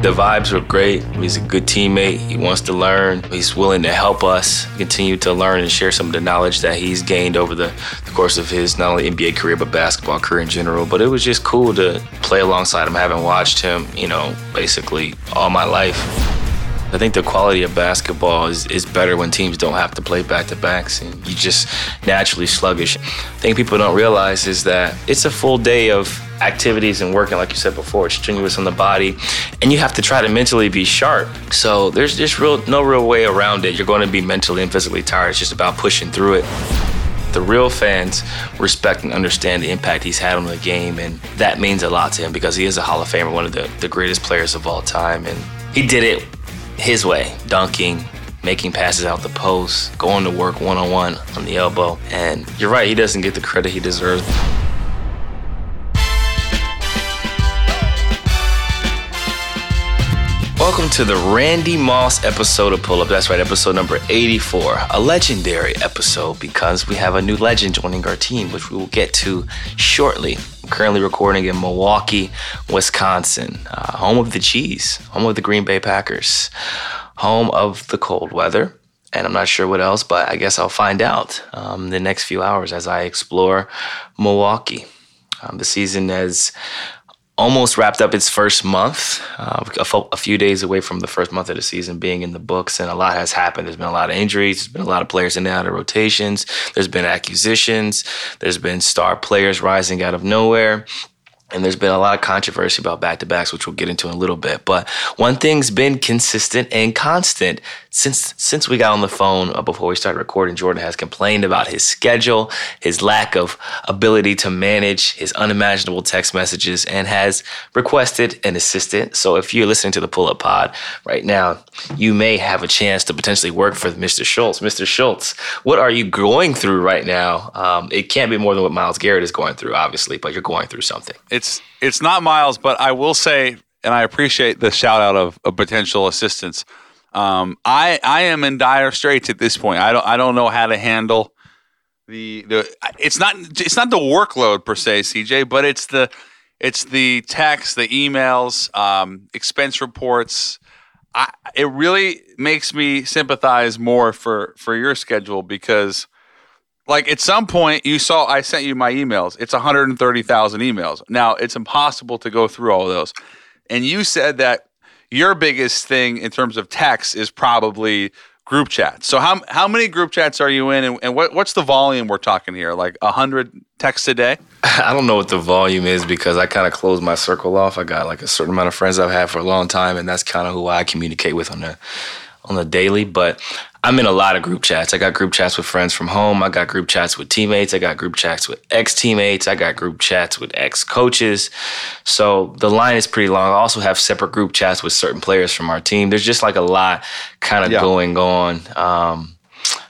The vibes were great. He's a good teammate. He wants to learn. He's willing to help us continue to learn and share some of the knowledge that he's gained over the, the course of his not only NBA career but basketball career in general. But it was just cool to play alongside him, having watched him, you know, basically all my life. I think the quality of basketball is, is better when teams don't have to play back to backs and you just naturally sluggish. I think people don't realize is that it's a full day of activities and working, like you said before, it's strenuous on the body, and you have to try to mentally be sharp. So there's just real no real way around it. You're going to be mentally and physically tired. It's just about pushing through it. The real fans respect and understand the impact he's had on the game, and that means a lot to him because he is a Hall of Famer, one of the, the greatest players of all time, and he did it his way, dunking, making passes out the post, going to work one on one on the elbow. And you're right, he doesn't get the credit he deserves. Welcome to the Randy Moss episode of Pull Up. That's right, episode number 84. A legendary episode because we have a new legend joining our team, which we will get to shortly. I'm currently recording in Milwaukee, Wisconsin, uh, home of the cheese, home of the Green Bay Packers, home of the cold weather. And I'm not sure what else, but I guess I'll find out um, the next few hours as I explore Milwaukee. Um, the season has almost wrapped up its first month, uh, a, few days away from the first month of the season being in the books, and a lot has happened. There's been a lot of injuries. There's been a lot of players in and out of rotations. There's been acquisitions. There's been star players rising out of nowhere. And there's been a lot of controversy about back to backs, which we'll get into in a little bit. But one thing's been consistent and constant since since we got on the phone uh, before we started recording. Jordan has complained about his schedule, his lack of ability to manage his unimaginable text messages, and has requested an assistant. So if you're listening to the Pull Up Pod right now, you may have a chance to potentially work for Mr. Schultz. Mr. Schultz, what are you going through right now? Um, it can't be more than what Myles Garrett is going through, obviously, but you're going through something it's it's not Myles, but I will say, and I appreciate the shout out of, a potential assistance. Um, I I am in dire straits at this point. I don't I don't know how to handle the the. It's not it's not the workload per se, CJ, but it's the it's the text, the emails, um, expense reports. I, it really makes me sympathize more for for your schedule because like at some point you saw I sent you my emails. It's 130,000 emails. Now, it's impossible to go through all those. And you said that your biggest thing in terms of text is probably group chats. So how how many group chats are you in and, and what, what's the volume we're talking here? Like 100 texts a day? I don't know what the volume is because I kind of close my circle off. I got like a certain amount of friends I've had for a long time and that's kind of who I communicate with on the on the daily, but I'm in a lot of group chats. I got group chats with friends from home. I got group chats with teammates. I got group chats with ex teammates. I got group chats with ex coaches. So the line is pretty long. I also have separate group chats with certain players from our team. There's just like a lot kind of yeah. going on. Um,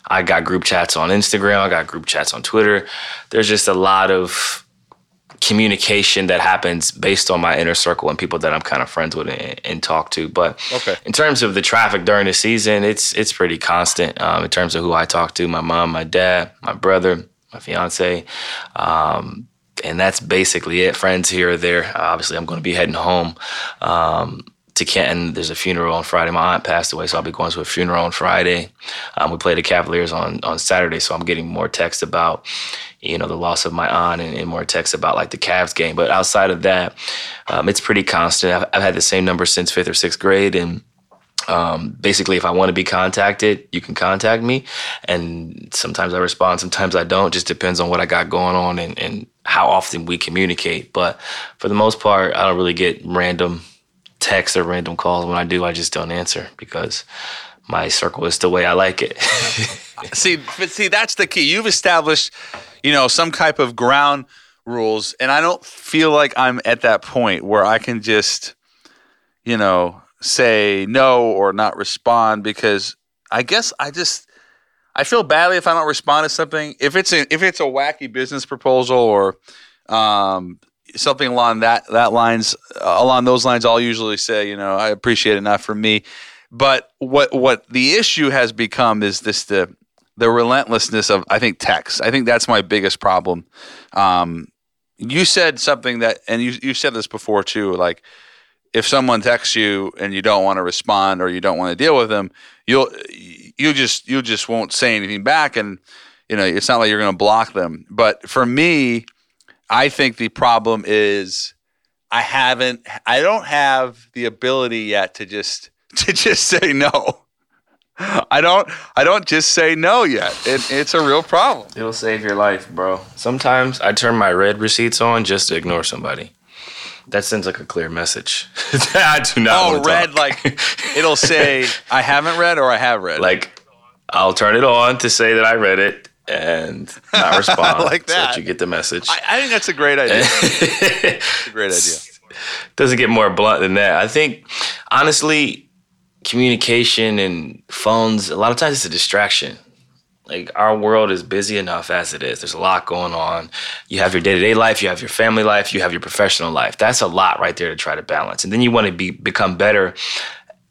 I got group chats on Instagram. I got group chats on Twitter. There's just a lot of communication that happens based on my inner circle and people that I'm kind of friends with and, and talk to. But okay. in terms of the traffic during the season, it's it's pretty constant um, in terms of who I talk to: my mom, my dad, my brother, my fiance. Um, and that's basically it. Friends here or there. Uh, obviously, I'm going to be heading home. Um, to Canton. There's a funeral on Friday. My aunt passed away, so I'll be going to a funeral on Friday. Um, we play the Cavaliers on on Saturday, so I'm getting more texts about you know the loss of my aunt and, and more texts about like the Cavs game. But outside of that, um, it's pretty constant. I've, I've, had the same number since fifth or sixth grade, and um, basically, if I want to be contacted, you can contact me. And sometimes I respond, sometimes I don't. Just depends on what I got going on and, and how often we communicate. But for the most part, I don't really get random texts or random calls. When I do, I just don't answer because my circle is the way I like it. see, see, that's the key. You've established, you know, some type of ground rules, and I don't feel like I'm at that point where I can just, you know, say no or not respond because I guess I just I feel badly if I don't respond to something. If it's a, if it's a wacky business proposal or um, something along that that lines uh, along those lines, I'll usually say, you know, I appreciate it, not for me. But what what the issue has become is this the the relentlessness of I think text. I think that's my biggest problem. Um, you said something that, and you you said this before too. Like if someone texts you and you don't want to respond or you don't want to deal with them, you'll you just you just won't say anything back, and you know it's not like you're going to block them. But for me, I think the problem is I haven't I don't have the ability yet to just to just say no. I don't I don't just say no yet. It, it's a real problem. It'll save your life, bro. Sometimes I turn my read receipts on just to ignore somebody. That sends like a clear message. I do not. Oh, read talk. like it'll say I haven't read or I have read. like I'll turn it on to say that I read it and not respond. like So that. that you get the message. I, I think that's a great idea. It's a great idea. doesn't get more blunt than that. I think honestly, communication and phones a lot of times it's a distraction. Like our world is busy enough as it is. There's a lot going on. You have your day-to-day life, you have your family life, you have your professional life. That's a lot right there to try to balance. And then you want to be become better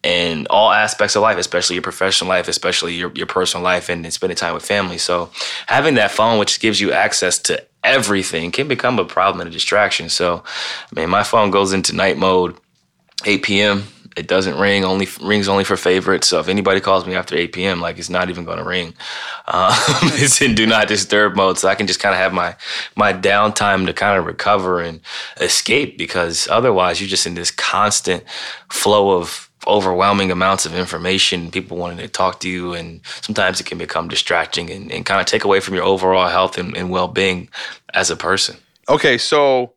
in all aspects of life, especially your professional life, especially your, your personal life and, and spending time with family. So having that phone, which gives you access to everything, can become a problem and a distraction. So, I mean, my phone goes into night mode 8 p.m. It doesn't ring. Only rings only for favorites. So if anybody calls me after 8 p.m., like it's not even going to ring. Um, it's in do not disturb mode, so I can just kind of have my my downtime to kind of recover and escape. Because otherwise, you're just in this constant flow of overwhelming amounts of information, people wanting to talk to you, and sometimes it can become distracting and, and kind of take away from your overall health and, and well being as a person. Okay, so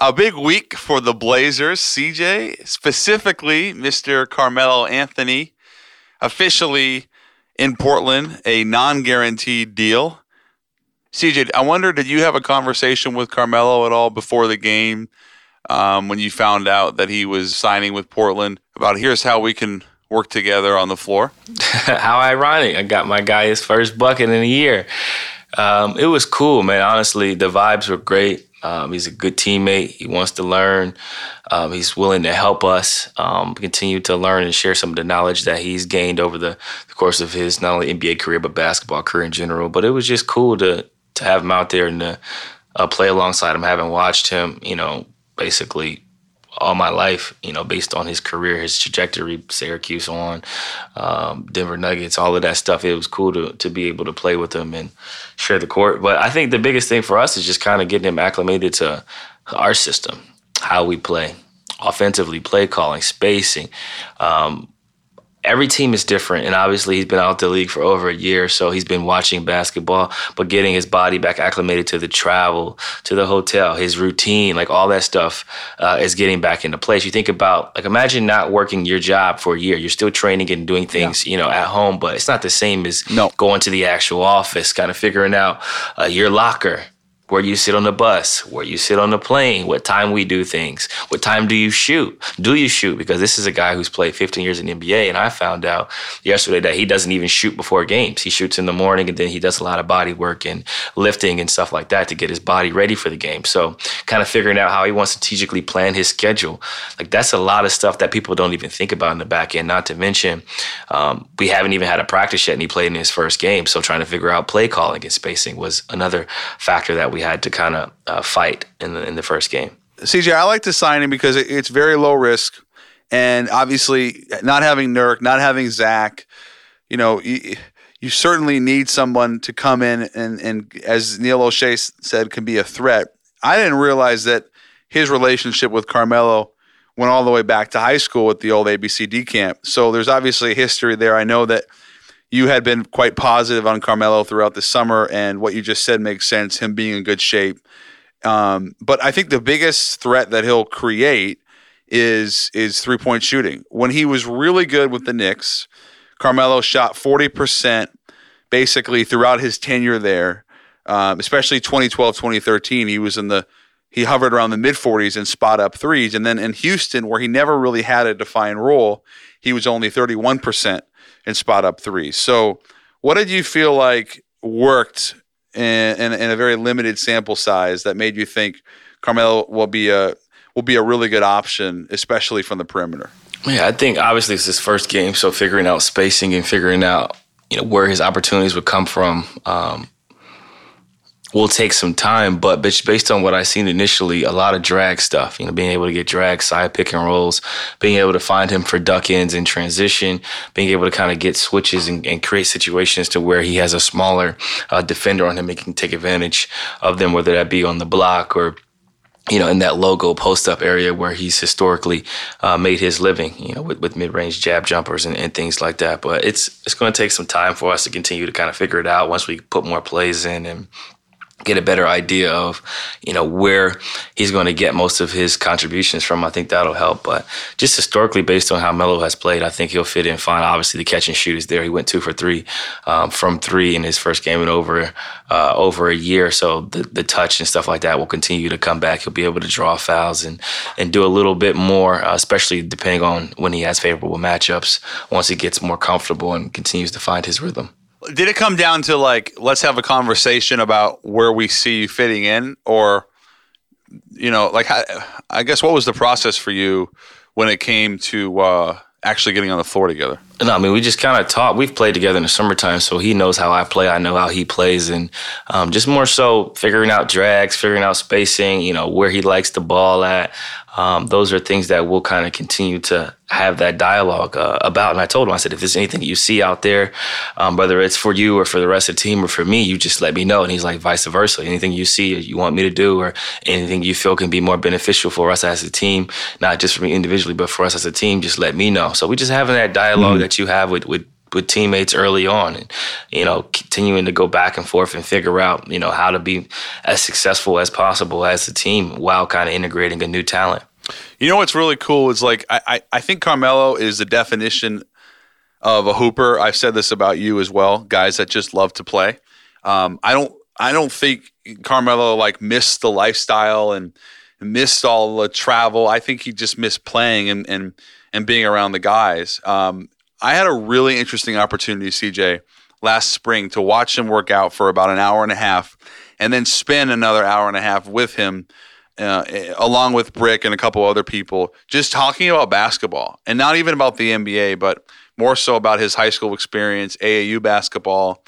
a big week for the Blazers, CJ, specifically Mr. Carmelo Anthony, officially in Portland, a non guaranteed deal. CJ, I wonder, did you have a conversation with Carmelo at all before the game um, when you found out that he was signing with Portland about here's how we can work together on the floor? How ironic. I got my guy his first bucket in a year. Um, it was cool, man. Honestly, the vibes were great. Um, he's a good teammate. He wants to learn. Um, he's willing to help us um, continue to learn and share some of the knowledge that he's gained over the, the course of his not only NBA career but basketball career in general. But it was just cool to to have him out there and to uh, play alongside him. Having watched him, you know, basically all my life, you know, based on his career, his trajectory, Syracuse on, um, Denver Nuggets, all of that stuff. It was cool to to be able to play with him and share the court. But I think the biggest thing for us is just kind of getting him acclimated to our system, how we play, offensively, play calling, spacing. Um, every team is different and obviously he's been out the league for over a year so he's been watching basketball but getting his body back acclimated to the travel to the hotel his routine like all that stuff uh, is getting back into place. You think about like imagine not working your job for a year. You're still training and doing things you know at home but it's not the same as No. going to the actual office kind of figuring out uh, your locker where you sit on the bus, where you sit on the plane, what time we do things, what time do you shoot? Do you shoot? Because this is a guy who's played 15 years in the NBA, and I found out yesterday that he doesn't even shoot before games. He shoots in the morning, and then he does a lot of body work and lifting and stuff like that to get his body ready for the game. So, kind of figuring out how he wants to strategically plan his schedule. Like that's a lot of stuff that people don't even think about in the back end. Not to mention, um, we haven't even had a practice yet, and he played in his first game. So, trying to figure out play calling and spacing was another factor that we had to kind of uh, fight in the in the first game. CJ, I like to sign him because it's very low risk, and obviously not having Nurk, not having Zach, you know, you, you certainly need someone to come in and and as Neil Olshey said, can be a threat. I didn't realize that his relationship with Carmelo went all the way back to high school with the old ABCD camp. So there's obviously a history there. I know that you had been quite positive on Carmelo throughout the summer, and what you just said makes sense. Him being in good shape. Um, but I think the biggest threat that he'll create is is three point shooting. When he was really good with the Knicks, Carmelo shot forty percent basically throughout his tenure there. Um, especially 2012, 2013, he was in the he hovered around the mid 40s in spot up threes, and then in Houston, where he never really had a defined role, he was only 31 percent in spot up three. So, what did you feel like worked in, in, in a very limited sample size that made you think Carmelo will be a will be a really good option, especially from the perimeter? Yeah, I think obviously it's his first game, so figuring out spacing and figuring out you know where his opportunities would come from. Um, will take some time, but based on what I've seen initially, a lot of drag stuff, you know, being able to get drag side pick and rolls, being able to find him for duck ins in transition, being able to kind of get switches and, and, create situations to where he has a smaller uh, defender on him and can take advantage of them, whether that be on the block or you know, in that logo post up area where he's historically uh, made his living, you know, with, with mid range jab jumpers and, and, things like that. But it's it's going to take some time for us to continue to kind of figure it out once we put more plays in and get a better idea of you know where he's going to get most of his contributions from. I think that'll help but just historically based on how melo has played i think he'll fit in fine. Obviously the catch and shoot is there. He went two for three um, from three in his first game in over uh, over a year. So the, the touch and stuff like that will continue to come back. He'll be able to draw fouls and and do a little bit more uh, especially depending on when he has favorable matchups once he gets more comfortable and continues to find his rhythm did it come down to like let's have a conversation about where we see you fitting in, or you know, like I guess what was the process for you when it came to uh, actually getting on the floor together? No, I mean we just kind of talk. We've played together in the summertime, so he knows how I play. I know how he plays, and um, just more so figuring out drags, figuring out spacing. You know where he likes the ball at um, those are things that we'll kind of continue to have that dialogue uh, about. And I told him, I said, if there's anything you see out there, um, whether it's for you or for the rest of the team or for me, you just let me know. And he's like, vice versa. Anything you see you want me to do or anything you feel can be more beneficial for us as a team, not just for me individually, but for us as a team, just let me know. So we just having that dialogue mm-hmm. that you have with, with with teammates early on and you know continuing to go back and forth and figure out you know how to be as successful as possible as a team while kind of integrating a new talent you know what's really cool is like I, I, I think Carmelo is the definition of a hooper. I've said this about you as well, guys that just love to play. Um, I don't I don't think Carmelo like missed the lifestyle and missed all the travel. I think he just missed playing and and and being around the guys. Um, I had a really interesting opportunity, CJ, last spring to watch him work out for about an hour and a half, and then spend another hour and a half with him uh, along with Brick and a couple other people, just talking about basketball and not even about the NBA, but more so about his high school experience, AAU basketball,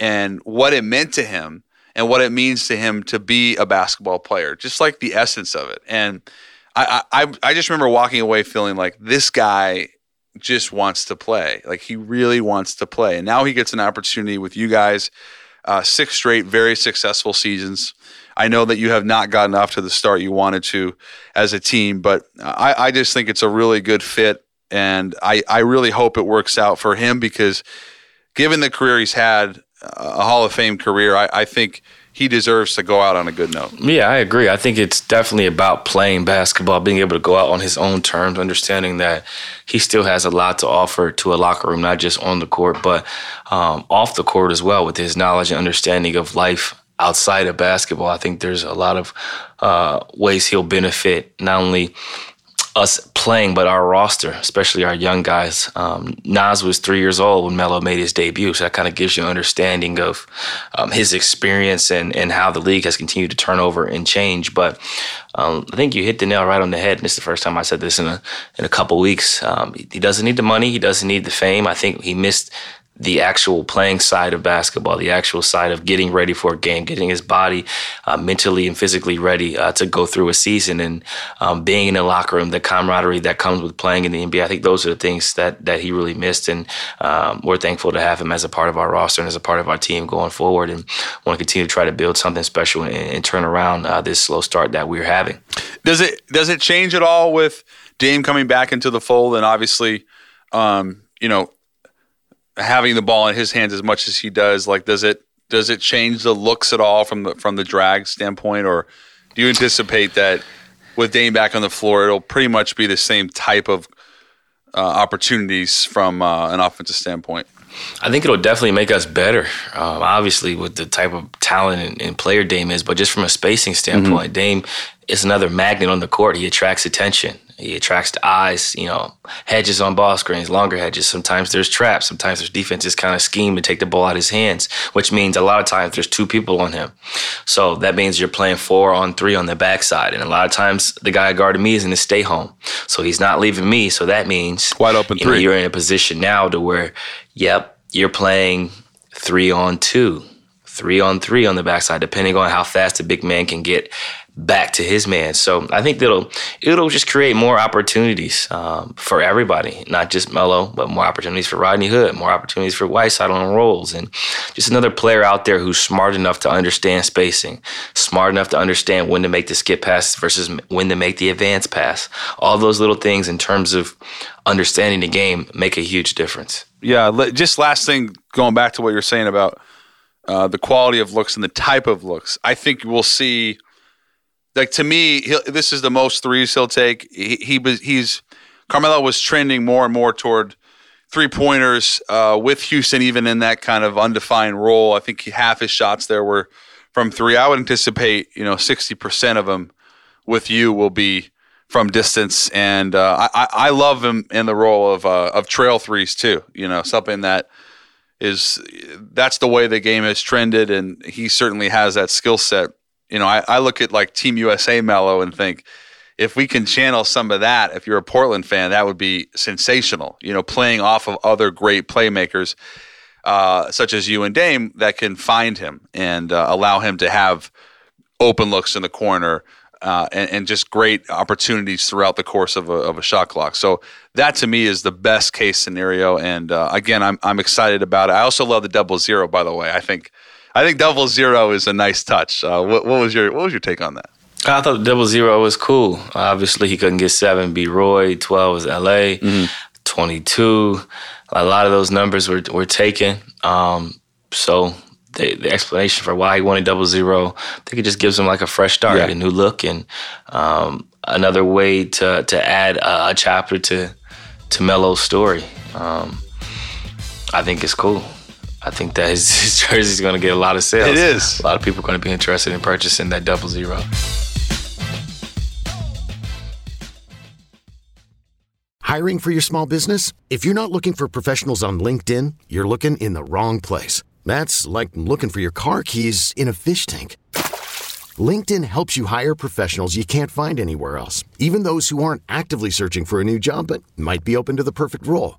and what it meant to him and what it means to him to be a basketball player, just like the essence of it. And I, I, I just remember walking away feeling like this guy just wants to play. Like he really wants to play. And now he gets an opportunity with you guys, uh, six straight, very successful seasons. I know that you have not gotten off to the start you wanted to as a team, but I, I just think it's a really good fit. And I, I really hope it works out for him because given the career he's had, a Hall of Fame career, I, I think he deserves to go out on a good note. Yeah, I agree. I think it's definitely about playing basketball, being able to go out on his own terms, understanding that he still has a lot to offer to a locker room, not just on the court, but um, off the court as well, with his knowledge and understanding of life outside of basketball. I think there's a lot of uh, ways he'll benefit not only us playing, but our roster, especially our young guys. Um, Naz was three years old when Melo made his debut, so that kind of gives you an understanding of um, his experience and, and how the league has continued to turn over and change. But um, I think you hit the nail right on the head. And this is the first time I said this in a in a couple weeks. Um, he doesn't need the money. He doesn't need the fame. I think he missed the actual playing side of basketball, the actual side of getting ready for a game, getting his body uh, mentally and physically ready uh, to go through a season, and um, being in the locker room, the camaraderie that comes with playing in the NBA. I think those are the things that that he really missed, and um, we're thankful to have him as a part of our roster and as a part of our team going forward, and want to continue to try to build something special and, and turn around uh, this slow start that we're having. Does it does it change at all with Dame coming back into the fold, and obviously, um, you know having the ball in his hands as much as he does, like does it does it change the looks at all from the from the drag standpoint, or do you anticipate that with Dame back on the floor, it'll pretty much be the same type of uh, opportunities from uh, an offensive standpoint? I think it'll definitely make us better. Um, obviously, with the type of talent and, and, player Dame is, but just from a spacing standpoint, mm-hmm. Dame is another magnet on the court. He attracts attention. He attracts the eyes, you know, hedges on ball screens, longer hedges. Sometimes there's traps. Sometimes there's defenses kind of scheme to take the ball out of his hands, which means a lot of times there's two people on him. So that means you're playing four on three on the backside. And a lot of times the guy guarding me is in the stay home. So he's not leaving me. So that means wide open you three. Know, you're in a position now to where, yep, you're playing three on two three on three on the backside, depending on how fast the big man can get back to his man. So I think that'll it'll just create more opportunities um, for everybody, not just Melo, but more opportunities for Rodney Hood, more opportunities for Whiteside on rolls, and just another player out there who's smart enough to understand spacing, smart enough to understand when to make the skip pass versus when to make the advance pass. All those little things in terms of understanding the game make a huge difference. Yeah, just last thing, going back to what you're saying about uh, the quality of looks and the type of looks, I think we'll see like to me, this is the most threes he'll take. He, he was he's Carmelo was trending more and more toward three pointers uh, with Houston, even in that kind of undefined role. I think half his shots there were from three. I would anticipate you know sixty percent of them with you will be from distance, and uh, I, I love him in the role of uh, of trail threes too. You know something that is that's the way the game has trended, and he certainly has that skill set you know, I, I look at like Team USA Melo and think if we can channel some of that, if you're a Portland fan, that would be sensational. You know, playing off of other great playmakers uh, such as you and Dame that can find him and uh, allow him to have open looks in the corner. Uh, and, and, just great opportunities throughout the course of a, of a shot clock. So that to me is the best case scenario. And uh, again, I'm I'm excited about it. I also love the double zero. By the way, I think I think double zero is a nice touch. Uh, what, what, was your What was your take on that? I thought double zero was cool. Obviously, he couldn't get seven. Beat Roy. Twelve was L.A. Mm-hmm. Twenty-two. A lot of those numbers were were taken. Um, so the, the, explanation for why he wanted double zero, I think it just gives him like a fresh start, yeah. a new look, and um, another way to to add a, a, chapter to to Melo's story. Um, I think it's cool. I think that his, his jersey is going to get a lot of sales. It is. A lot of people are going to be interested in purchasing that double zero. Hiring for your small business? If you're not looking for professionals on LinkedIn, you're looking in the wrong place. That's like looking for your car keys in a fish tank. LinkedIn helps you hire professionals you can't find anywhere else, even those who aren't actively searching for a new job but might be open to the perfect role.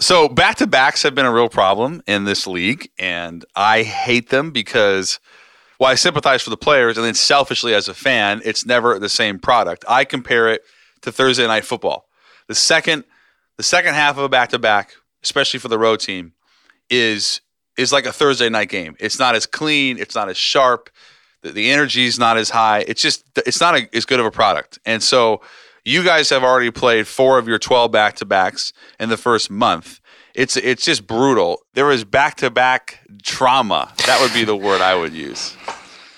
So back to backs have been a real problem in this league, and I hate them because well, I sympathize for the players, and then selfishly as a fan, it's never the same product. I compare it to Thursday night football. The second the second half of a back to back, especially for the road team, is is like a Thursday night game. It's not as clean, it's not as sharp, the, the energy is not as high. It's just it's not a, as good of a product. And so you guys have already played four of your 12 back to backs in the first month. It's it's just brutal. There is back to back trauma. That would be the word I would use.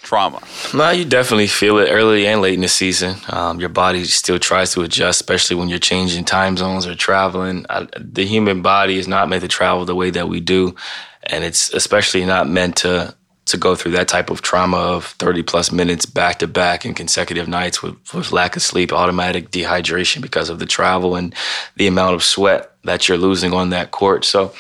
Trauma. No, you definitely feel it early and late in the season. Um, your body still tries to adjust, especially when you're changing time zones or traveling. I, the human body is not meant to travel the way that we do, and it's especially not meant to to go through that type of trauma of 30 plus minutes back to back in consecutive nights with, with lack of sleep, automatic dehydration because of the travel and the amount of sweat that you're losing on that court. So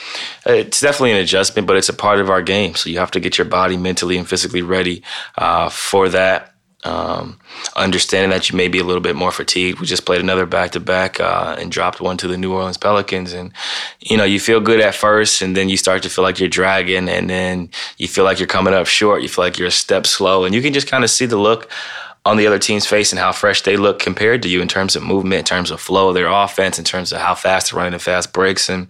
it's definitely an adjustment, but it's a part of our game. So you have to get your body mentally and physically ready uh, for that. Um, understanding that you may be a little bit more fatigued. We just played another back to back and dropped one to the New Orleans Pelicans. And, you know, you feel good at first, and then you start to feel like you're dragging, and then you feel like you're coming up short. You feel like you're a step slow. And you can just kind of see the look on the other team's face and how fresh they look compared to you in terms of movement, in terms of flow of their offense, in terms of how fast they're running the fast breaks. And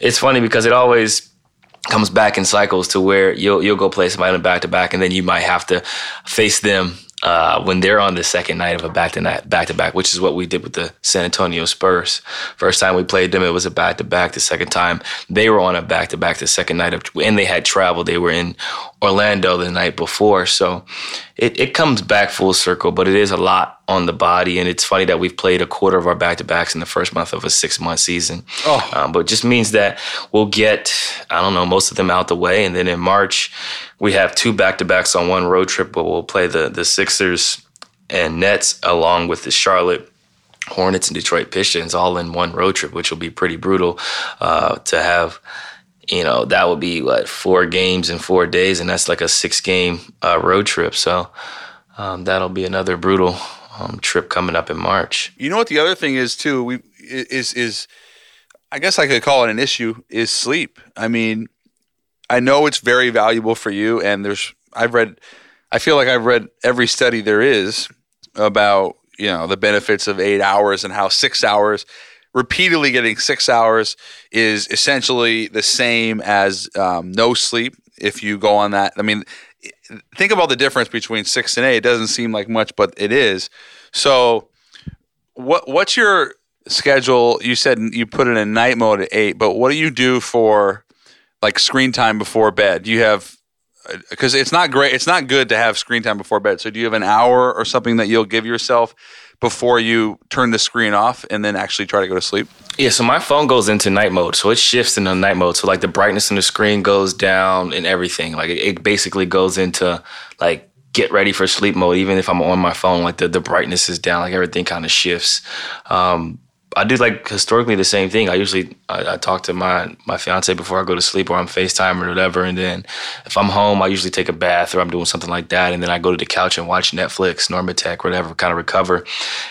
it's funny because it always comes back in cycles to where you'll you'll go play somebody on back to back, and then you might have to face them uh, when they're on the second night of a back to back to back, which is what we did with the San Antonio Spurs. First time we played them, it was a back to back. The second time they were on a back to back. The second night of and they had traveled. They were in Orlando the night before, so it, it comes back full circle. But it is a lot on the body, and it's funny that we've played a quarter of our back to backs in the first month of a six month season. Oh. Um, but it just means that we'll get I don't know most of them out the way, and then in March we have two back to backs on one road trip, but we'll play the the Sixers and Nets along with the Charlotte Hornets and Detroit Pistons all in one road trip, which will be pretty brutal uh, to have. You know, that would be what four games in four days, and that's like a six game uh, road trip. So um, that'll be another brutal um, trip coming up in March. You know what the other thing is too? We is is I guess I could call it an issue is sleep. I mean, I know it's very valuable for you, and there's I've read, I feel like I've read every study there is about you know the benefits of eight hours and how six hours, repeatedly getting six hours is essentially the same as um, no sleep if you go on that. I mean, think about the difference between six and eight. It doesn't seem like much, but it is. So, what what's your schedule? You said you put it in night mode at eight, but what do you do for like screen time before bed? Do you have because it's not great. It's not good to have screen time before bed. So do you have an hour or something that you'll give yourself before you turn the screen off and then actually try to go to sleep? Yeah, so my phone goes into night mode. So it shifts into night mode. So like the brightness in the screen goes down and everything. Like it, basically goes into like get ready for sleep mode. Even if I'm on my phone, like the, the brightness is down, like everything kind of shifts. Um, I do like historically the same thing. I usually I, I, talk to my my fiance before I go to sleep, or I'm Facetime or whatever. And then if I'm home, I usually take a bath or I'm doing something like that, and then I go to the couch and watch Netflix, Normatec, whatever, kind of recover.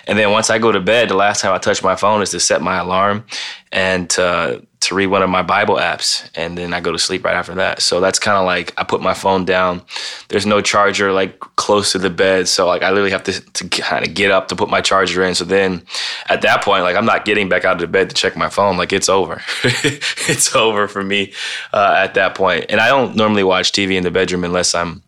And then once I go to bed, the last time I touch my phone is to set my alarm and to to read one of my Bible apps, and then I go to sleep right after that. So that's kind of like I put my phone down. There's no charger like close to the bed, so like I literally have to to kind of get up to put my charger in. So then at that point, like I'm not getting back out of the bed to check my phone. Like it's over. it's over for me uh, at that point. And I don't normally watch TV in the bedroom unless I'm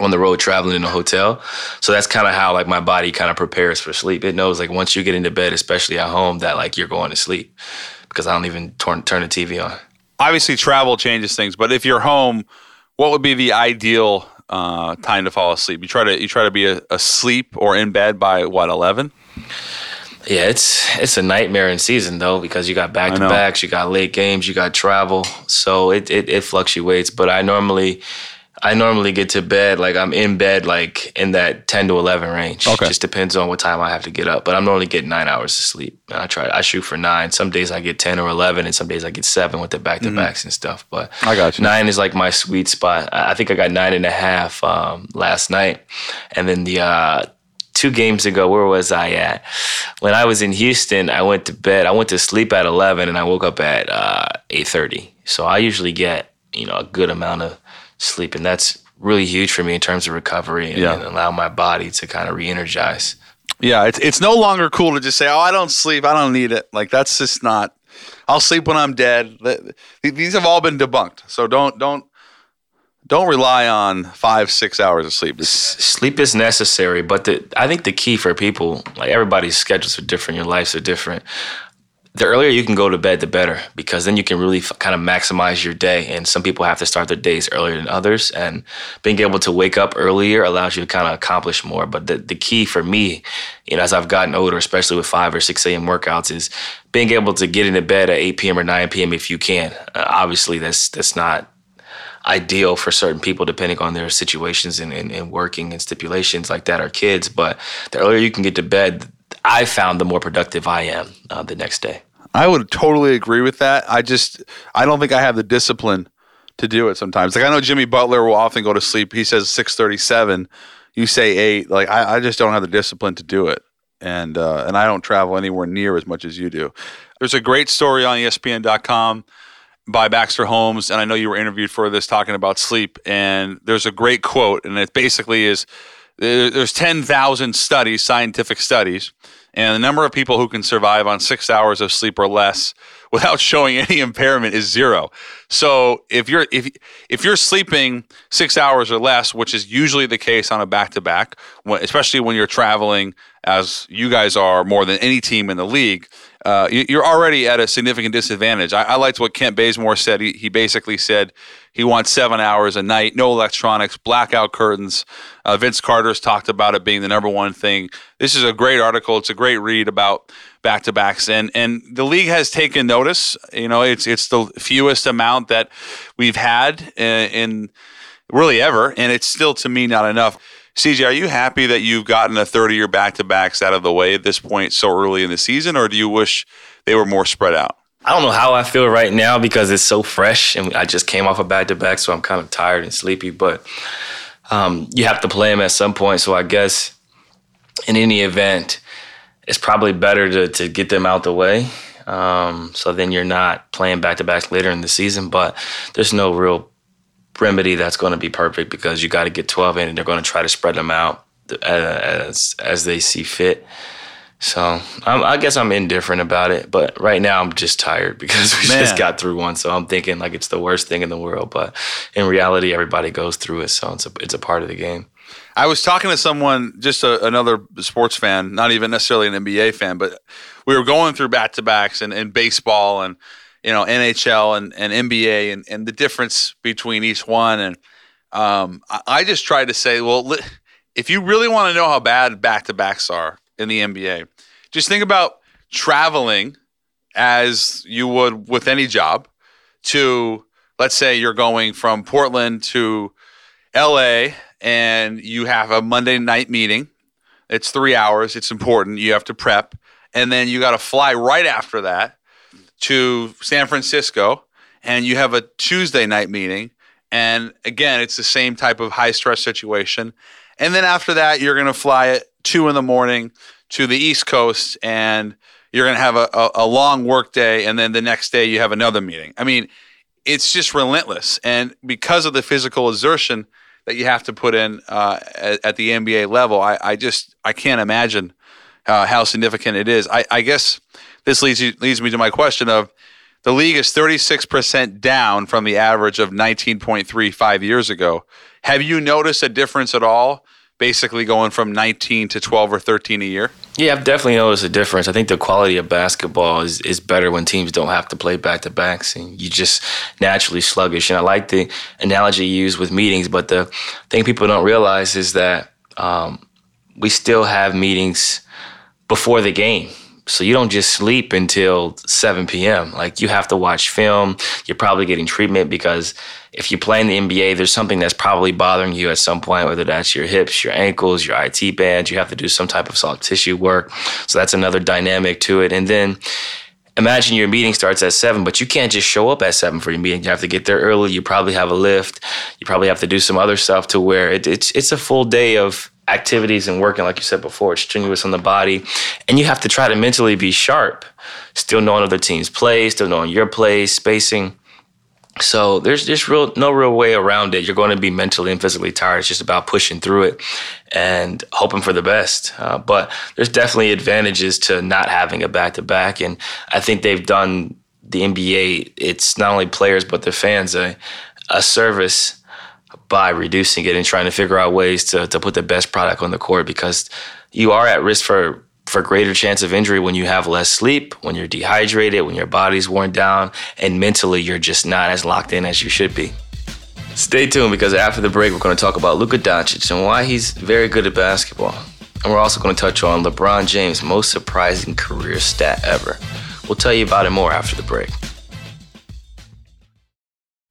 on the road traveling in a hotel. So that's kind of how like my body kind of prepares for sleep. It knows like once you get into bed, especially at home, that like you're going to sleep because I don't even turn turn the TV on. Obviously, travel changes things, but if you're home, what would be the ideal uh, time to fall asleep? You try to you try to be a, asleep or in bed by what eleven? Yeah, it's it's a nightmare in season though because you got back to backs, you got late games, you got travel, so it, it it fluctuates. But I normally I normally get to bed like I'm in bed like in that ten to eleven range. Okay. Just depends on what time I have to get up. But I'm normally getting nine hours of sleep. And I try I shoot for nine. Some days I get ten or eleven, and some days I get seven with the back to backs mm-hmm. and stuff. But I got you. Nine is like my sweet spot. I think I got nine and a half um, last night, and then the. Uh, two games ago, where was I at? When I was in Houston, I went to bed. I went to sleep at 11 and I woke up at uh, 8.30. So I usually get, you know, a good amount of sleep, and that's really huge for me in terms of recovery and, yeah. and allow my body to kind of re-energize. Yeah, it's it's no longer cool to just say, "Oh, I don't sleep. I don't need it." Like that's just not. I'll sleep when I'm dead. These have all been debunked. So don't don't don't rely on five six hours of sleep. Sleep is necessary, but the, I think the key for people, like everybody's schedules are different, your lives are different the earlier you can go to bed, the better, because then you can really f- kind of maximize your day. And some people have to start their days earlier than others. And being able to wake up earlier allows you to kind of accomplish more. But the, the key for me, you know, as I've gotten older, especially with 5 or 6 a.m. workouts, is being able to get into bed at 8 p.m. or 9 p.m. if you can. Uh, obviously, that's that's not ideal for certain people depending on their situations and, and, and, working and stipulations like that are kids but the earlier you can get to bed I found the more productive I am uh, the next day. I would totally agree with that. I just I don't think I have the discipline to do it sometimes. Like I know Jimmy Butler will often go to sleep. He says six thirty seven. You say eight. Like I, I just don't have the discipline to do it. And uh, and I don't travel anywhere near as much as you do. There's a great story on ESPN.com by Baxter Holmes, and I know you were interviewed for this talking about sleep. And there's a great quote, and it basically is there's 10,000 studies, scientific studies, And the number of people who can survive on six hours of sleep or less without showing any impairment is zero. So if you're if if you're sleeping six hours or less, which is usually the case on a back to back, especially when you're traveling, as you guys are more than any team in the league, uh, you're already at a significant disadvantage. I, I liked what Kent Bazemore said. He, he basically said he wants seven hours a night, no electronics, blackout curtains. Uh, Vince Carter's talked about it being the number one thing. This is a great article. It's a great read about back to backs, and and the league has taken notice. You know, it's it's the fewest amount that we've had in, in really ever, and it's still to me not enough. CJ, are you happy that you've gotten a 30 year back to backs out of the way at this point so early in the season, or do you wish they were more spread out? I don't know how I feel right now because it's so fresh and I just came off a back to back, so I'm kind of tired and sleepy. But um, you have to play them at some point. So I guess in any event, it's probably better to, to get them out the way. Um, so then you're not playing back to backs later in the season. But there's no real remedy that's going to be perfect because you got to get 12 in and they're going to try to spread them out uh, as as they see fit. So I'm, i guess I'm indifferent about it, but right now I'm just tired because we Man. just got through one. So I'm thinking like it's the worst thing in the world, but in reality, everybody goes through it. So it's a it's a part of the game. I was talking to someone, just a, another sports fan, not even necessarily an NBA fan, but we were going through back to backs and, and baseball and you know NHL and, and NBA and, and the difference between each one. And um, I just tried to say, well, if you really want to know how bad back to backs are in the NBA, just think about traveling as you would with any job to let's say you're going from Portland to LA and you have a Monday night meeting. It's three hours. It's important. You have to prep. And then you got to fly right after that to San Francisco and you have a Tuesday night meeting. And again, it's the same type of high stress situation. And then after that, you're going to fly at two in the morning to the East Coast and you're going to have a, a, a, long work day. And then the next day, you have another meeting. I mean, it's just relentless. And because of the physical exertion that you have to put in uh, at, at, the NBA level, I, I, just I can't imagine uh, how significant it is. I, I guess this leads you, leads me to my question of the league is 36% down from the average of 19.3 five years ago. Have you noticed a difference at all? Basically, going from 19 to 12 or 13 a year. Yeah, I've definitely noticed a difference. I think the quality of basketball is, is better when teams don't have to play back to backs and you just naturally sluggish. And I like the analogy you use with meetings, but the thing people don't realize is that um, we still have meetings before the game so you don't just sleep until 7 p.m. Like you have to watch film. You're probably getting treatment because if you play in the NBA, there's something that's probably bothering you at some point, whether that's your hips, your ankles, your IT bands. You have to do some type of soft tissue work. So that's another dynamic to it. And then imagine your meeting starts at seven, but you can't just show up at seven for your meeting. You have to get there early. You probably have a lift. You probably have to do some other stuff to where it, it's it's a full day of activities and working, like you said before, it's strenuous on the body. And you have to try to mentally be sharp, still knowing other teams' plays, still knowing your plays, spacing. So there's just real no real way around it. You're going to be mentally and physically tired. It's just about pushing through it and hoping for the best. Uh, but there's definitely advantages to not having a back to back, and I think they've done the NBA. It's not only players but their fans a a service by reducing it and trying to figure out ways to, to put the best product on the court because you are at risk for for greater chance of injury when you have less sleep, when you're dehydrated, when your body's worn down, and mentally you're just not as locked in as you should be. Stay tuned because after the break, we're going to talk about Luka Doncic and why he's very good at basketball. And we're also going to touch on LeBron James' most surprising career stat ever. We'll tell you about it more after the break.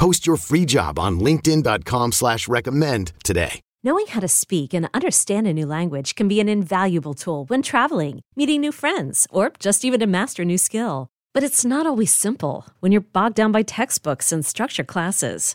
Post your free job on LinkedIn.com slash recommend today. Knowing how to speak and understand a new language can be an invaluable tool when traveling, meeting new friends, or just even to master a new skill. But it's not always simple when you're bogged down by textbooks and structure classes.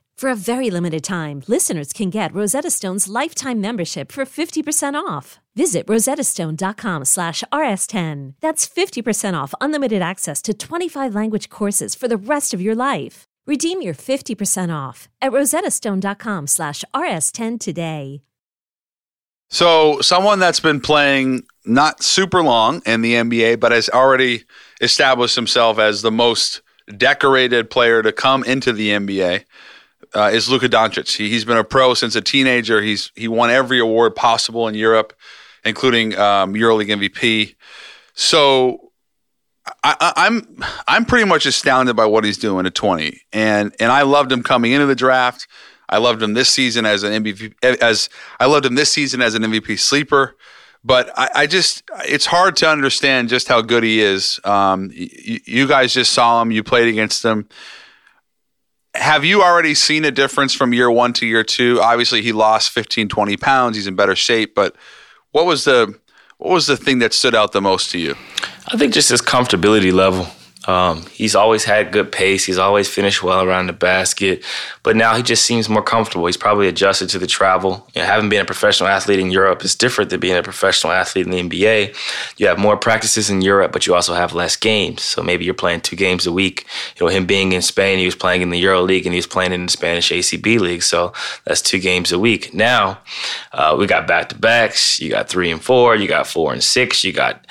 For a very limited time, listeners can get Rosetta Stone's lifetime membership for 50% off. Visit rosettastone.com slash rs10. That's 50% off unlimited access to 25 language courses for the rest of your life. Redeem your 50% off at rosettastone.com slash rs10 today. So, someone that's been playing not super long in the NBA, but has already established himself as the most decorated player to come into the NBA uh, is Luka Doncic. He, has been a pro since a teenager. He's he won every award possible in Europe, including um, EuroLeague MVP. So I, am I'm, I'm pretty much astounded by what he's doing at 20, and and I loved him coming into the draft. I loved him this season as an MVP. As I loved him this season as an MVP sleeper. But I, I just, it's hard to understand just how good he is. Um, you, you guys just saw him. You played against him have you already seen a difference from year one to year two? Obviously, he lost 15, 20 pounds. He's in better shape. But what was the what was the thing that stood out the most to you? I think just his comfortability level. Um, he's always had good pace. He's always finished well around the basket, but now he just seems more comfortable. He's probably adjusted to the travel. You know, having been a professional athlete in Europe is different than being a professional athlete in the NBA. You have more practices in Europe, but you also have less games. So maybe you're playing two games a week. You know, him being in Spain, he was playing in the Euro League and he was playing in the Spanish ACB League. So that's two games a week. Now uh, we got back to backs. You got three and four. You got four and six. You got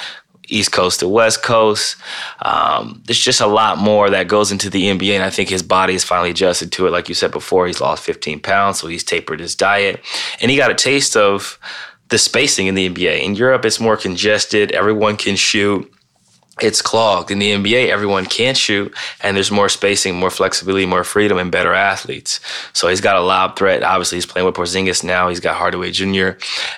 East Coast to West Coast. Um, there's just a lot more that goes into the NBA, and I think his body is finally adjusted to it. Like you said before, he's lost 15 pounds, so he's tapered his diet, and he got a taste of the spacing in the NBA. In Europe, it's more congested. Everyone can shoot it's clogged. In the NBA, everyone can shoot, and there's more spacing, more flexibility, more freedom, and better athletes. So he's got a lob threat. Obviously, he's playing with Porzingis now. He's got Hardaway Jr.,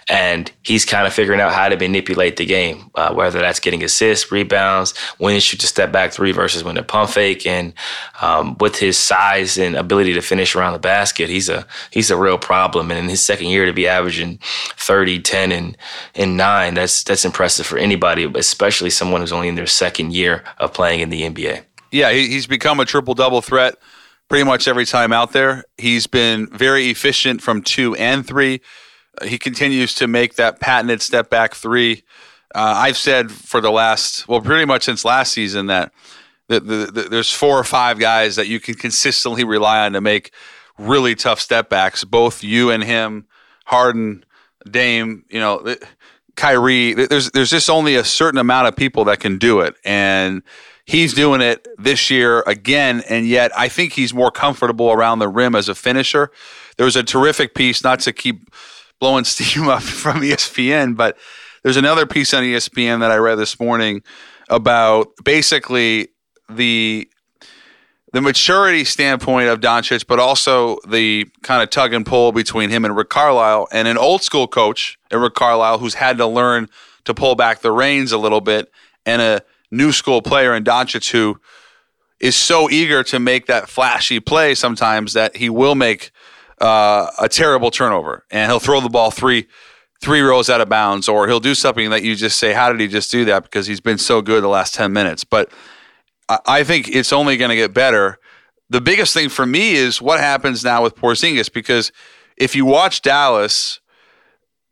and he's kind of figuring out how to manipulate the game, uh, whether that's getting assists, rebounds, when to shoot a step back three versus when to pump fake. And um, with his size and ability to finish around the basket, he's a he's a real problem. And in his second year to be averaging 30, 10, and, and 9, that's, that's impressive for anybody, especially someone who's only in their second year of playing in the NBA. Yeah, he's become a triple double threat pretty much every time out there. He's been very efficient from two and three. Uh, he continues to make that patented step back three. Uh, I've said for the last, well, pretty much since last season that the, the, the, there's four or five guys that you can consistently rely on to make really tough step backs. Both you and him, Harden, Dame, you know, Kyrie. There's there's just only a certain amount of people that can do it, and he's doing it this year again. And yet, I think he's more comfortable around the rim as a finisher. There was a terrific piece, not to keep blowing steam up from ESPN, but there's another piece on ESPN that I read this morning about basically the the maturity standpoint of Doncic, but also the kind of tug and pull between him and Rick Carlisle, and an old school coach in Rick Carlisle who's had to learn to pull back the reins a little bit, and a new school player in Doncic who is so eager to make that flashy play sometimes that he will make uh, a terrible turnover, and he'll throw the ball three three rows out of bounds, or he'll do something that you just say, "How did he just do that?" Because he's been so good the last ten minutes, but I think it's only going to get better. The biggest thing for me is what happens now with Porzingis because if you watch Dallas,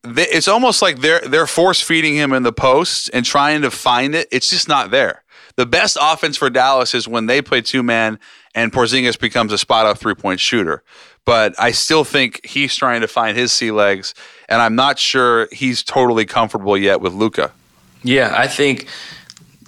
it's almost like they're they're force feeding him in the post and trying to find it. It's just not there. The best offense for Dallas is when they play two man and Porzingis becomes a spot up three point shooter. But I still think he's trying to find his sea legs, and I'm not sure he's totally comfortable yet with Luka. Yeah, I think,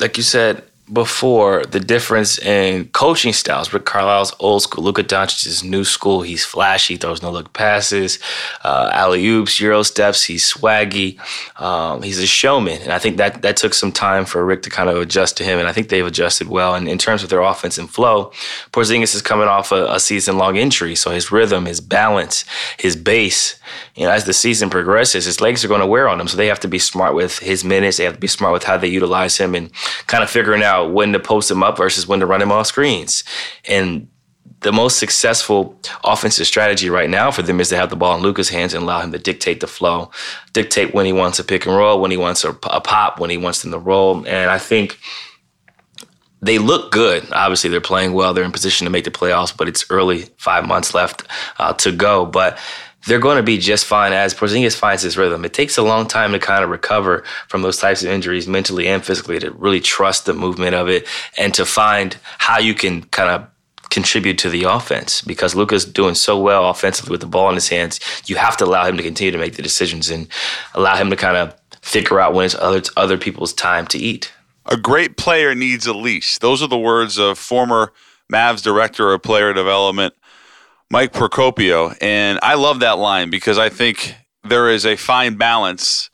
like you said, before the difference in coaching styles. Rick Carlisle's old school, Luka Doncic's new school. He's flashy, throws no look passes, uh, alley oops, euro steps. He's swaggy. Um, he's a showman, and I think that that took some time for Rick to kind of adjust to him. And I think they've adjusted well. And in terms of their offense and flow, Porzingis is coming off a, a season long injury, so his rhythm, his balance, his base. You know, as the season progresses, his legs are going to wear on him. So they have to be smart with his minutes. They have to be smart with how they utilize him and kind of figuring out out when to post him up versus when to run him off screens. And the most successful offensive strategy right now for them is to have the ball in Luka's hands and allow him to dictate the flow, dictate when he wants a pick and roll, when he wants a, pop, when he wants them to roll. And I think they look good. Obviously, they're playing well. They're in position to make the playoffs, but it's early, five months left uh, to go. But they're going to be just fine as Porzingis finds his rhythm. It takes a long time to kind of recover from those types of injuries mentally and physically to really trust the movement of it and to find how you can kind of contribute to the offense because Luka's doing so well offensively with the ball in his hands. You have to allow him to continue to make the decisions and allow him to kind of figure out when it's other other people's time to eat. A great player needs a leash. Those are the words of former Mavs director of player development Mike Procopio. And I love that line because I think there is a fine balance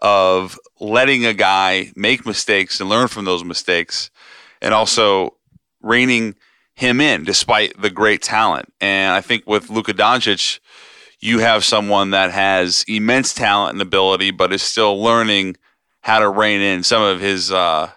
of letting a guy make mistakes and learn from those mistakes and also reining him in despite the great talent. And I think with Luka Doncic, you have someone that has immense talent and ability, but is still learning how to rein in some of his uh,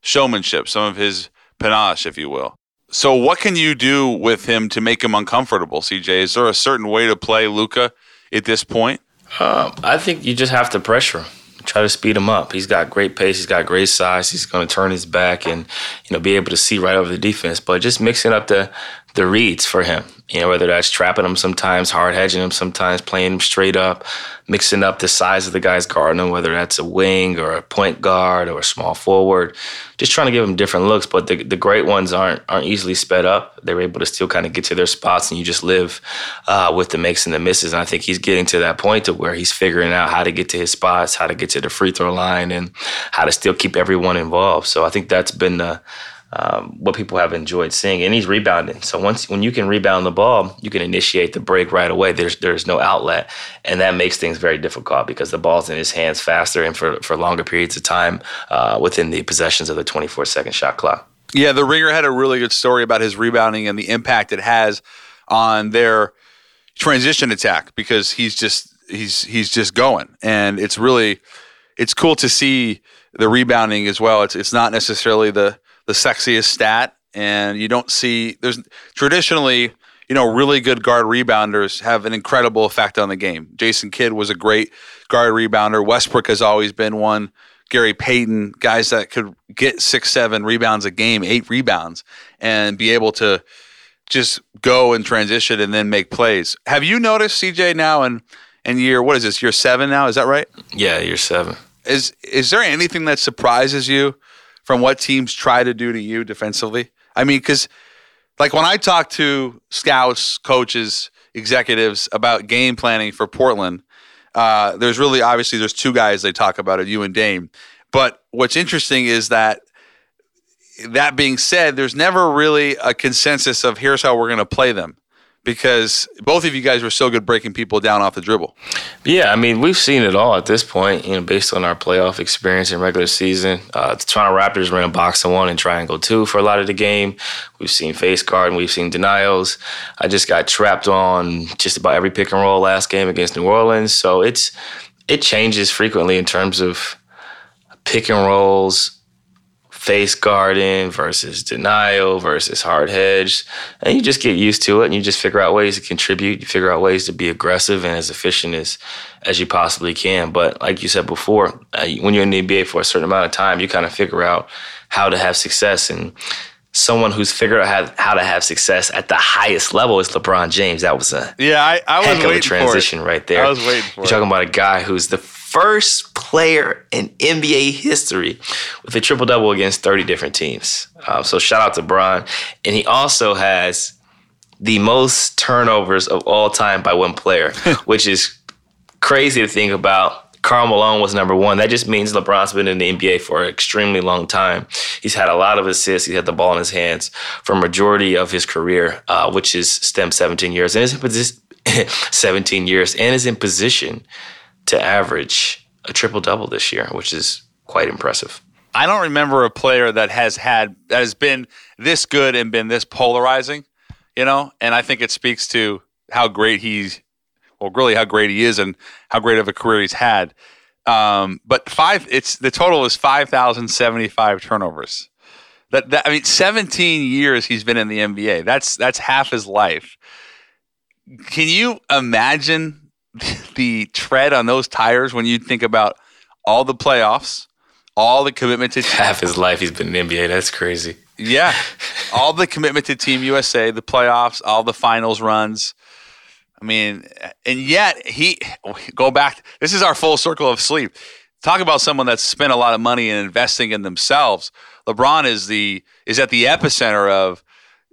showmanship, some of his panache, if you will. So, what can you do with him to make him uncomfortable, CJ? Is there a certain way to play Luka at this point? Um, I think you just have to pressure him. Try to speed him up. He's got great pace. He's got great size. He's going to turn his back and you know be able to see right over the defense. But just mixing up the the reads for him. You know, whether that's trapping him sometimes, hard hedging him sometimes, playing him straight up, mixing up the size of the guys guarding him, whether that's a wing or a point guard or a small forward. Just trying to give him different looks. But the, the great ones aren't aren't easily sped up. They're able to still kind of get to their spots, and you just live uh, with the makes and the misses. And I think he's getting to that point to where he's figuring out how to get to his spots, how to get to the free throw line, and how to still keep everyone involved. So I think that's been the um, what people have enjoyed seeing. And he's rebounding. So once when you can rebound the ball, you can initiate the break right away. There's there's no outlet, and that makes things very difficult because the ball's in his hands faster and for for longer periods of time uh, within the possessions of the 24 second shot clock. Yeah, the Ringer had a really good story about his rebounding and the impact it has on their transition attack because he's just he's he's just going, and it's really it's cool to see the rebounding as well. It's it's not necessarily the the sexiest stat, and you don't see there's traditionally you know really good guard rebounders have an incredible effect on the game. Jason Kidd was a great guard rebounder. Westbrook has always been one. Gary Payton, guys that could get six, seven rebounds a game, eight rebounds, and be able to just go and transition and then make plays. Have you noticed CJ now and and year what is this year seven now? Is that right? Yeah, year seven. Is is there anything that surprises you from what teams try to do to you defensively? I mean, because like when I talk to scouts, coaches, executives about game planning for Portland, uh, there's really obviously there's two guys they talk about it, you and Dame. But what's interesting is that that being said, there's never really a consensus of here's how we're going to play them because both of you guys were so good breaking people down off the dribble. Yeah, I mean, we've seen it all at this point, you know, based on our playoff experience in regular season. Uh, the Toronto Raptors ran box and one and triangle two for a lot of the game. We've seen face guard and we've seen denials. I just got trapped on just about every pick and roll last game against New Orleans. So it's it changes frequently in terms of pick and rolls, face guarding versus denial versus hard hedge. And you just get used to it and you just figure out ways to contribute. You figure out ways to be aggressive and as efficient as, as you possibly can. But like you said before, uh, when you're in the NBA for a certain amount of time, you kind of figure out how to have success. And someone who's figured out how, to have success at the highest level is LeBron James. That was a yeah, I, I was heck of a transition right there. I was waiting for You're talking about a guy who's the first player in NBA history with a triple double against 30 different teams. Um, so shout out to Bron. And he also has the most turnovers of all time by one player, which is crazy to think about Karl Malone was number one. That just means LeBron's been in the NBA for an extremely long time. He's had a lot of assists. He had the ball in his hands for majority of his career, uh, which is stem 17 years, and is in position 17 years, and is in position to average a triple double this year, which is quite impressive. I don't remember a player that has had that has been this good and been this polarizing, you know. And I think it speaks to how great he's, well, really how great he is and how great of a career he's had. Um, but five, it's the total is five thousand seventy five turnovers. That, that I mean, seventeen years he's been in the NBA. That's that's half his life. Can you imagine the tread on those tires when you think about all the playoffs? all the commitment to half his life he's been in the NBA. That's crazy. Yeah, all the commitment to Team USA, the playoffs, all the finals runs. I mean, and yet he go back. This is our full circle of sleep. Talk about someone that's spent a lot of money in investing in themselves. LeBron is the is at the epicenter of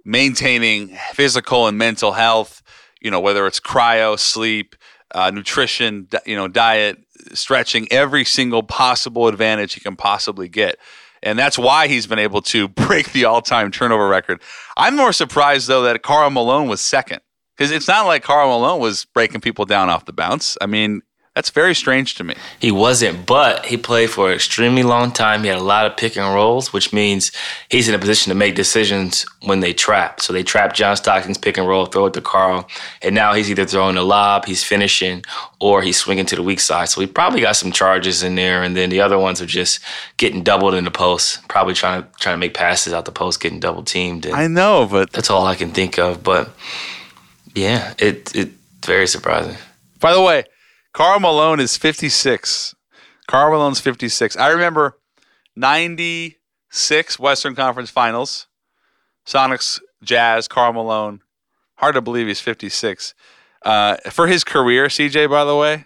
maintaining physical and mental health. You know, whether it's cryo, sleep, uh, nutrition, you know, diet, stretching every single possible advantage he can possibly get. And that's why he's been able to break the all time turnover record. I'm more surprised, though, that Karl Malone was second. Because it's not like Karl Malone was breaking people down off the bounce. I mean, that's very strange to me. He wasn't, but he played for an extremely long time. He had a lot of pick and rolls, which means he's in a position to make decisions when they trap. So they trap John Stockton's pick and roll, throw it to Karl, and now he's either throwing a lob, he's finishing, or he's swinging to the weak side. So he probably got some charges in there, and then the other ones are just getting doubled in the post, probably trying to trying to make passes out the post, getting double teamed. I know, but that's all I can think of. But yeah, it it's very surprising. By the way. Karl Malone is 56. Karl Malone's 56. I remember 96 Western Conference Finals. Sonics, Jazz, Karl Malone. Hard to believe he's 56. Uh, for his career, CJ, by the way,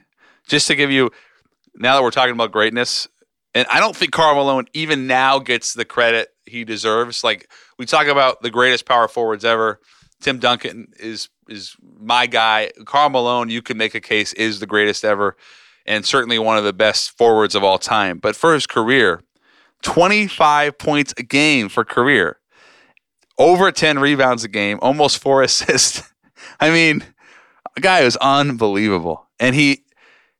just to give you, now that we're talking about greatness, and I don't think Karl Malone even now gets the credit he deserves. Like we talk about the greatest power forwards ever. Tim Duncan is is my guy. Karl Malone, you can make a case is the greatest ever, and certainly one of the best forwards of all time. But for his career, 25 points a game for career, over 10 rebounds a game, almost four assists. I mean, a guy was unbelievable, and he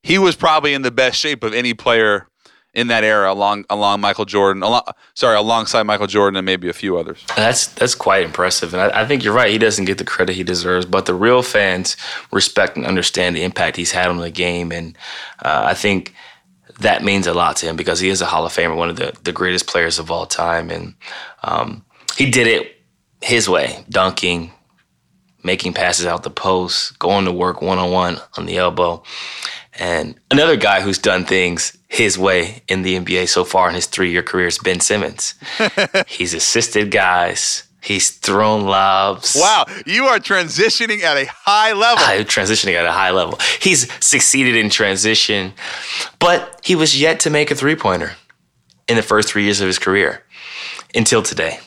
he was probably in the best shape of any player in that era along along Michael Jordan, along, sorry, alongside Michael Jordan and maybe a few others. That's that's quite impressive, and I, I, think you're right. He doesn't get the credit he deserves, but the real fans respect and understand the impact he's had on the game, and uh, I think that means a lot to him because he is a Hall of Famer, one of the the greatest players of all time, and um, he did it his way, dunking, making passes out the post, going to work one on one on the elbow. And another guy who's done things his way in the NBA so far in his three year career is Ben Simmons. He's assisted guys. He's thrown lobs. Wow, you are transitioning at a high level. I'm transitioning at a high level. He's succeeded in transition, but he was yet to make a three pointer in the first three years of his career until today.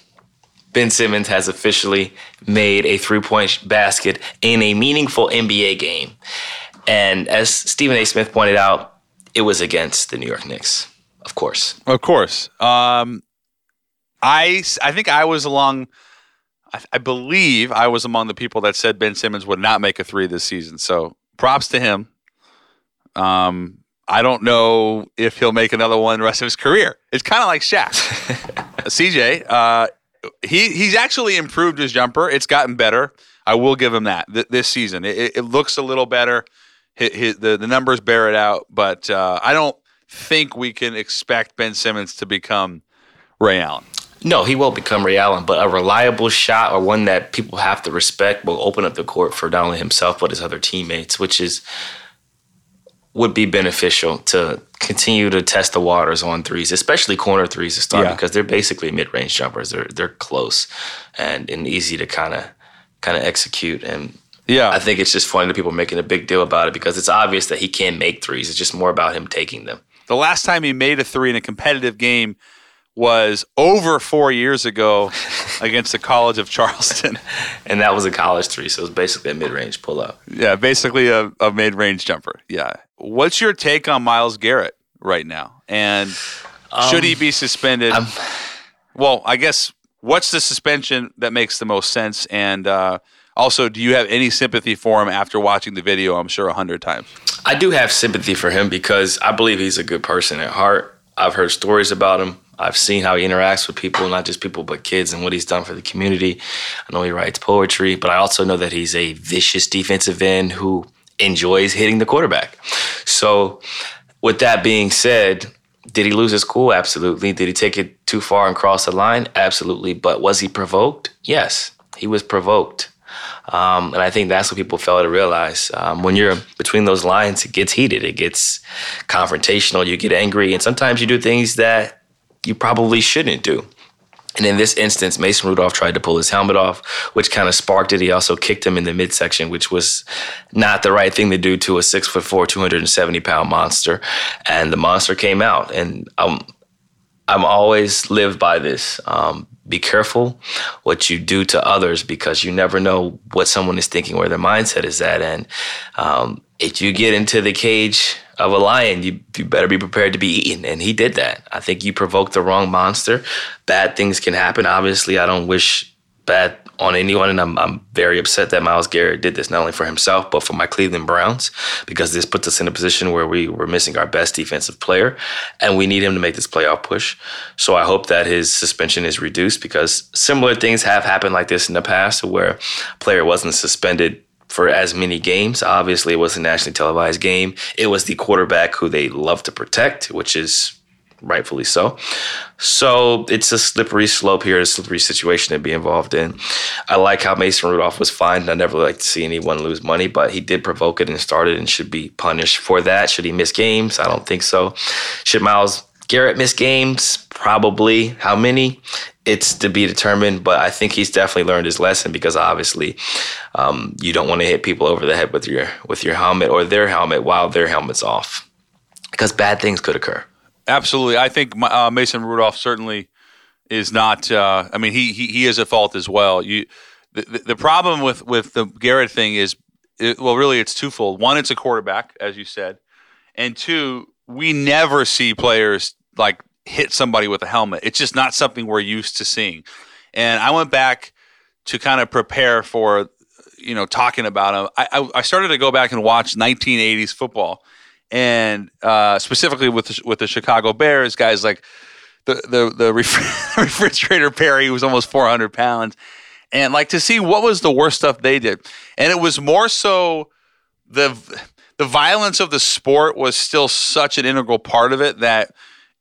Ben Simmons has officially made a three point basket in a meaningful NBA game. And as Stephen A. Smith pointed out, it was against the New York Knicks, of course. Of course. Um, I I think I was along. I, I, believe I was among the people that said Ben Simmons would not make a three this season. So props to him. Um, I don't know if he'll make another one the rest of his career. It's kind of like Shaq. CJ, uh, he he's actually improved his jumper. It's gotten better. I will give him that th- this season. It, it, looks a little better his, his, the the numbers bear it out. But uh, I don't think we can expect Ben Simmons to become Ray Allen. No, he won't become Ray Allen, but a reliable shot or one that people have to respect will open up the court for not only himself but his other teammates, which is would be beneficial to continue to test the waters on threes, especially corner threes to start, yeah. because they're basically mid-range jumpers. They're they're close and, and easy to kind of kind of execute. And yeah. I think it's just funny that people are making a big deal about it because it's obvious that he can't make threes. It's just more about him taking them. The last time he made a three in a competitive game was over four years ago against the College of Charleston. And that was a college three, so it was basically a mid range pull up. Yeah, basically a, a mid range jumper. Yeah. What's your take on Myles Garrett right now? And should he be suspended? I'm- well, I guess what's the suspension that makes the most sense? And uh, also, do you have any sympathy for him after watching the video? I'm sure a hundred times. I do have sympathy for him because I believe he's a good person at heart. I've heard stories about him. I've seen how he interacts with people, not just people, but kids, and what he's done for the community. I know he writes poetry, but I also know that he's a vicious defensive end who enjoys hitting the quarterback. So, with that being said, did he lose his cool? Absolutely. Did he take it too far and cross the line? Absolutely. But was he provoked? Yes, he was provoked. Um, and I think that's what people fail to realize. Um, when you're between those lines, it gets heated, it gets confrontational, you get angry, and sometimes you do things that you probably shouldn't do. And in this instance, Mason Rudolph tried to pull his helmet off, which kind of sparked it. He also kicked him in the midsection, which was not the right thing to do to a six foot four, 270 pound monster. And the monster came out. And um, I'm always live by this. Um, be careful what you do to others because you never know what someone is thinking, where their mindset is at. And um, if you get into the cage of a lion, you, you better be prepared to be eaten. And he did that. I think you provoked the wrong monster. Bad things can happen. Obviously, I don't wish bad on anyone, and I'm, I'm very upset that Myles Garrett did this not only for himself but for my Cleveland Browns because this puts us in a position where we were missing our best defensive player, and we need him to make this playoff push. So I hope that his suspension is reduced because similar things have happened like this in the past, where a player wasn't suspended for as many games. Obviously, it was a nationally televised game. It was the quarterback who they love to protect, which is rightfully so. So it's a slippery slope here, a slippery situation to be involved in. I like how Mason Rudolph was fined. I never like to see anyone lose money, but he did provoke it and started and should be punished for that. Should he miss games? I don't think so. Should Myles Garrett miss games? Probably. How many? It's to be determined, but I think he's definitely learned his lesson because obviously um, you don't want to hit people over the head with your with your helmet or their helmet while their helmet's off because bad things could occur. Absolutely, I think uh, Mason Rudolph certainly is not. Uh, I mean, he, he he is at fault as well. You, the, the, problem with with the Garrett thing is, it, well, really, it's twofold. One, it's a quarterback, as you said, and two, we never see players like hit somebody with a helmet. It's just not something we're used to seeing. And I went back to kind of prepare for, you know, talking about him. I, I, I started to go back and watch 1980s football, and uh, specifically with the, with the Chicago Bears, guys like the the the refrigerator Perry, who was almost 400 pounds, and like to see what was the worst stuff they did, and it was more so the the violence of the sport was still such an integral part of it that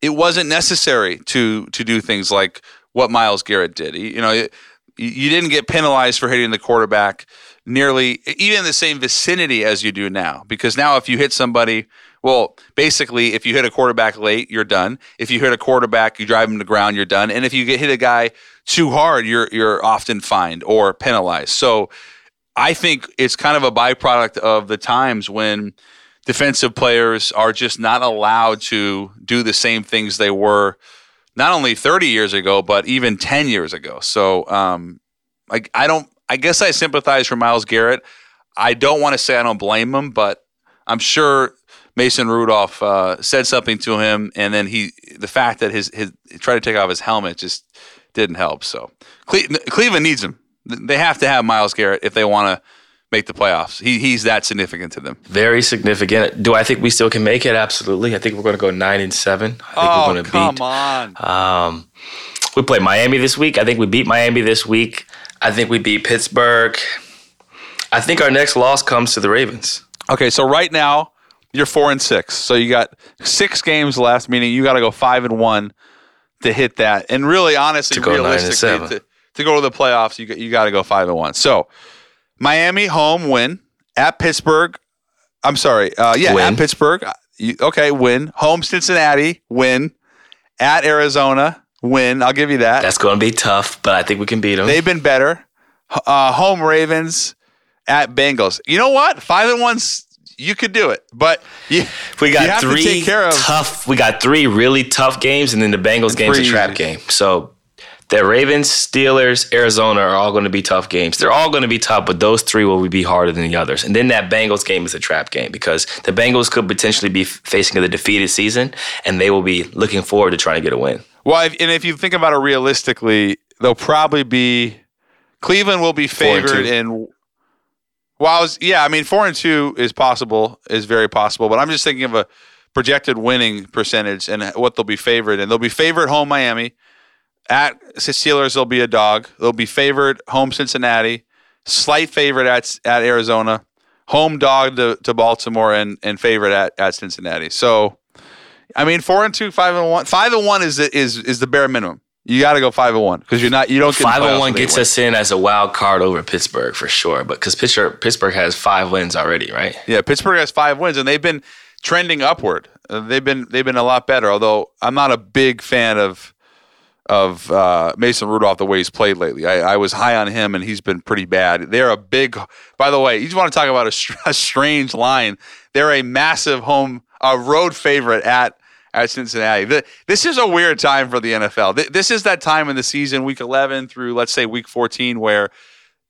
it wasn't necessary to to do things like what Myles Garrett did. You know, it, you didn't get penalized for hitting the quarterback nearly even in the same vicinity as you do now. Because now, if you hit somebody, well, basically, if you hit a quarterback late, you're done. If you hit a quarterback, you drive him to ground, you're done. And if you get hit a guy too hard, you're you're often fined or penalized. So, I think it's kind of a byproduct of the times when defensive players are just not allowed to do the same things they were not only 30 years ago, but even 10 years ago. So, um, like, I don't, I guess I sympathize for Myles Garrett. I don't want to say I don't blame him, but I'm sure Mason Rudolph uh, said something to him, and then he, the fact that his, his he tried to take off his helmet just didn't help. So, Cle- Cleveland needs him. They have to have Myles Garrett if they want to make the playoffs. He, he's that significant to them. Very significant. Do I think we still can make it? Absolutely. I think we're going to go nine and seven. I think oh, we're going to come beat. on. Um, we play Miami this week. I think we beat Miami this week. I think we beat Pittsburgh. I think our next loss comes to the Ravens. Okay, so right now you're four and six. So you got six games left, meaning you got to go five and one to hit that. And really, honestly, To go nine and realistically, to, to go to the playoffs, you got, you got to go five and one. So Miami home win at Pittsburgh. I'm sorry, uh, yeah, Win. at Pittsburgh. You, okay, win. Home Cincinnati win. At Arizona win. I'll give you that. That's going to be tough, but I think we can beat them. They've been better. Uh, home Ravens at Bengals. You know what? Five and one's you could do it, but you, We you got have three to take care of. tough. We got three really tough games, and then the Bengals game's a trap easy. game. So the Ravens, Steelers, Arizona are all going to be tough games. They're all going to be tough, but those three will be harder than the others. And then that Bengals game is a trap game because the Bengals could potentially be facing a defeated season, and they will be looking forward to trying to get a win. Well, if, and if you think about it realistically, they'll probably be Cleveland will be favored in. Well, I was, yeah, I mean, four and two is possible, is very possible, but I'm just thinking of a projected winning percentage and what they'll be favored, and they'll be favored home Miami. At Steelers, they'll be a dog. They'll be favored home Cincinnati, slight favorite at at Arizona, home dog to, to Baltimore, and and favorite at, at Cincinnati. So, I mean, four and two, five and one. Five and one is the, is is the bare minimum. You got to go five and one because you're not you don't get Five and one gets us in as a wild card over Pittsburgh for sure, but because Pittsburgh, Pittsburgh has five wins already, right? Yeah, Pittsburgh has five wins, and they've been trending upward. Uh, they've been they've been a lot better. Although I'm not a big fan of of uh, Mason Rudolph the way he's played lately. I, I was high on him, and he's been pretty bad. They're a big. By the way, you just want to talk about a, str- a strange line? They're a massive home a road favorite at. At Cincinnati, Th- this is a weird time for the NFL. Th- This is that time in the season, week 11 through let's say week 14, where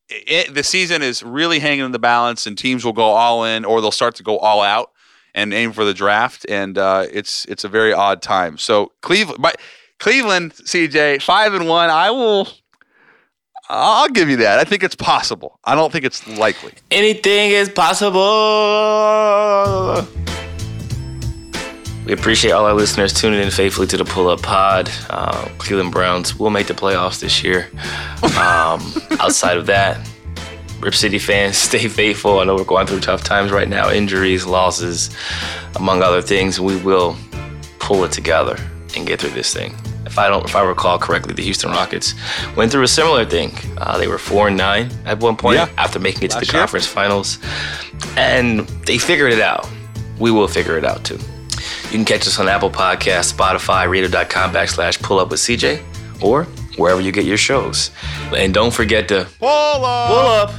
it, the season is really hanging in the balance, and teams will go all in or they'll start to go all out and aim for the draft. And uh, it's it's a very odd time. So Cleveland, Cleveland, CJ, five and one. I will. I'll give you that. I think it's possible. I don't think it's likely. Anything is possible. We appreciate all our listeners tuning in faithfully to the Pull Up Pod. Uh, Cleveland Browns will make the playoffs this year. Um, outside of that, Rip City fans, stay faithful. I know we're going through tough times right now injuries, losses, among other things. We will pull it together and get through this thing. If I don't, if I recall correctly, the Houston Rockets went through a similar thing. Uh, they were four and nine at one point Yeah. after making it to Last the year. conference finals, and they figured it out. We will figure it out too. You can catch us on Apple Podcasts, Spotify, Radio.com backslash Pull Up with CJ, or wherever you get your shows. And don't forget to Pull up. pull up.